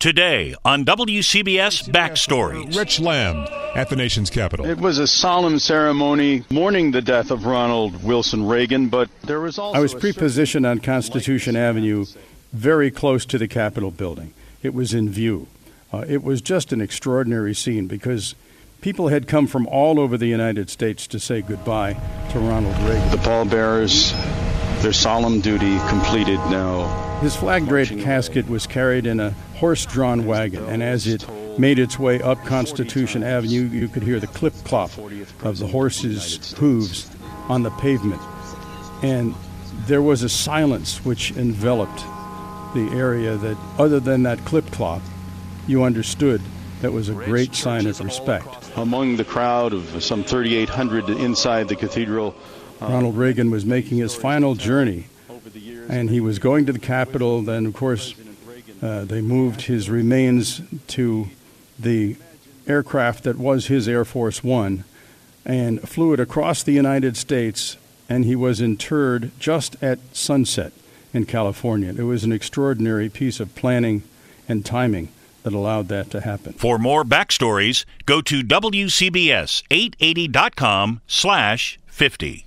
Today on WCBS Backstories. Rich Lamb at the nation's capital. It was a solemn ceremony mourning the death of Ronald Wilson Reagan, but there was also. I was prepositioned on Constitution Avenue, very close to the Capitol building. It was in view. Uh, it was just an extraordinary scene because people had come from all over the United States to say goodbye to Ronald Reagan. The pallbearers, their solemn duty completed now. His flag draped casket was carried in a horse drawn wagon, and as it made its way up Constitution Avenue, you could hear the clip clop of the horse's hooves on the pavement. And there was a silence which enveloped the area that, other than that clip clop, you understood that was a great sign of respect. Among the crowd of some 3,800 inside the cathedral, uh, Ronald Reagan was making his final journey, and he was going to the Capitol. Then, of course, uh, they moved his remains to the aircraft that was his Air Force One and flew it across the United States, and he was interred just at sunset in California. It was an extraordinary piece of planning and timing that allowed that to happen. For more backstories, go to WCBS880.com slash 50.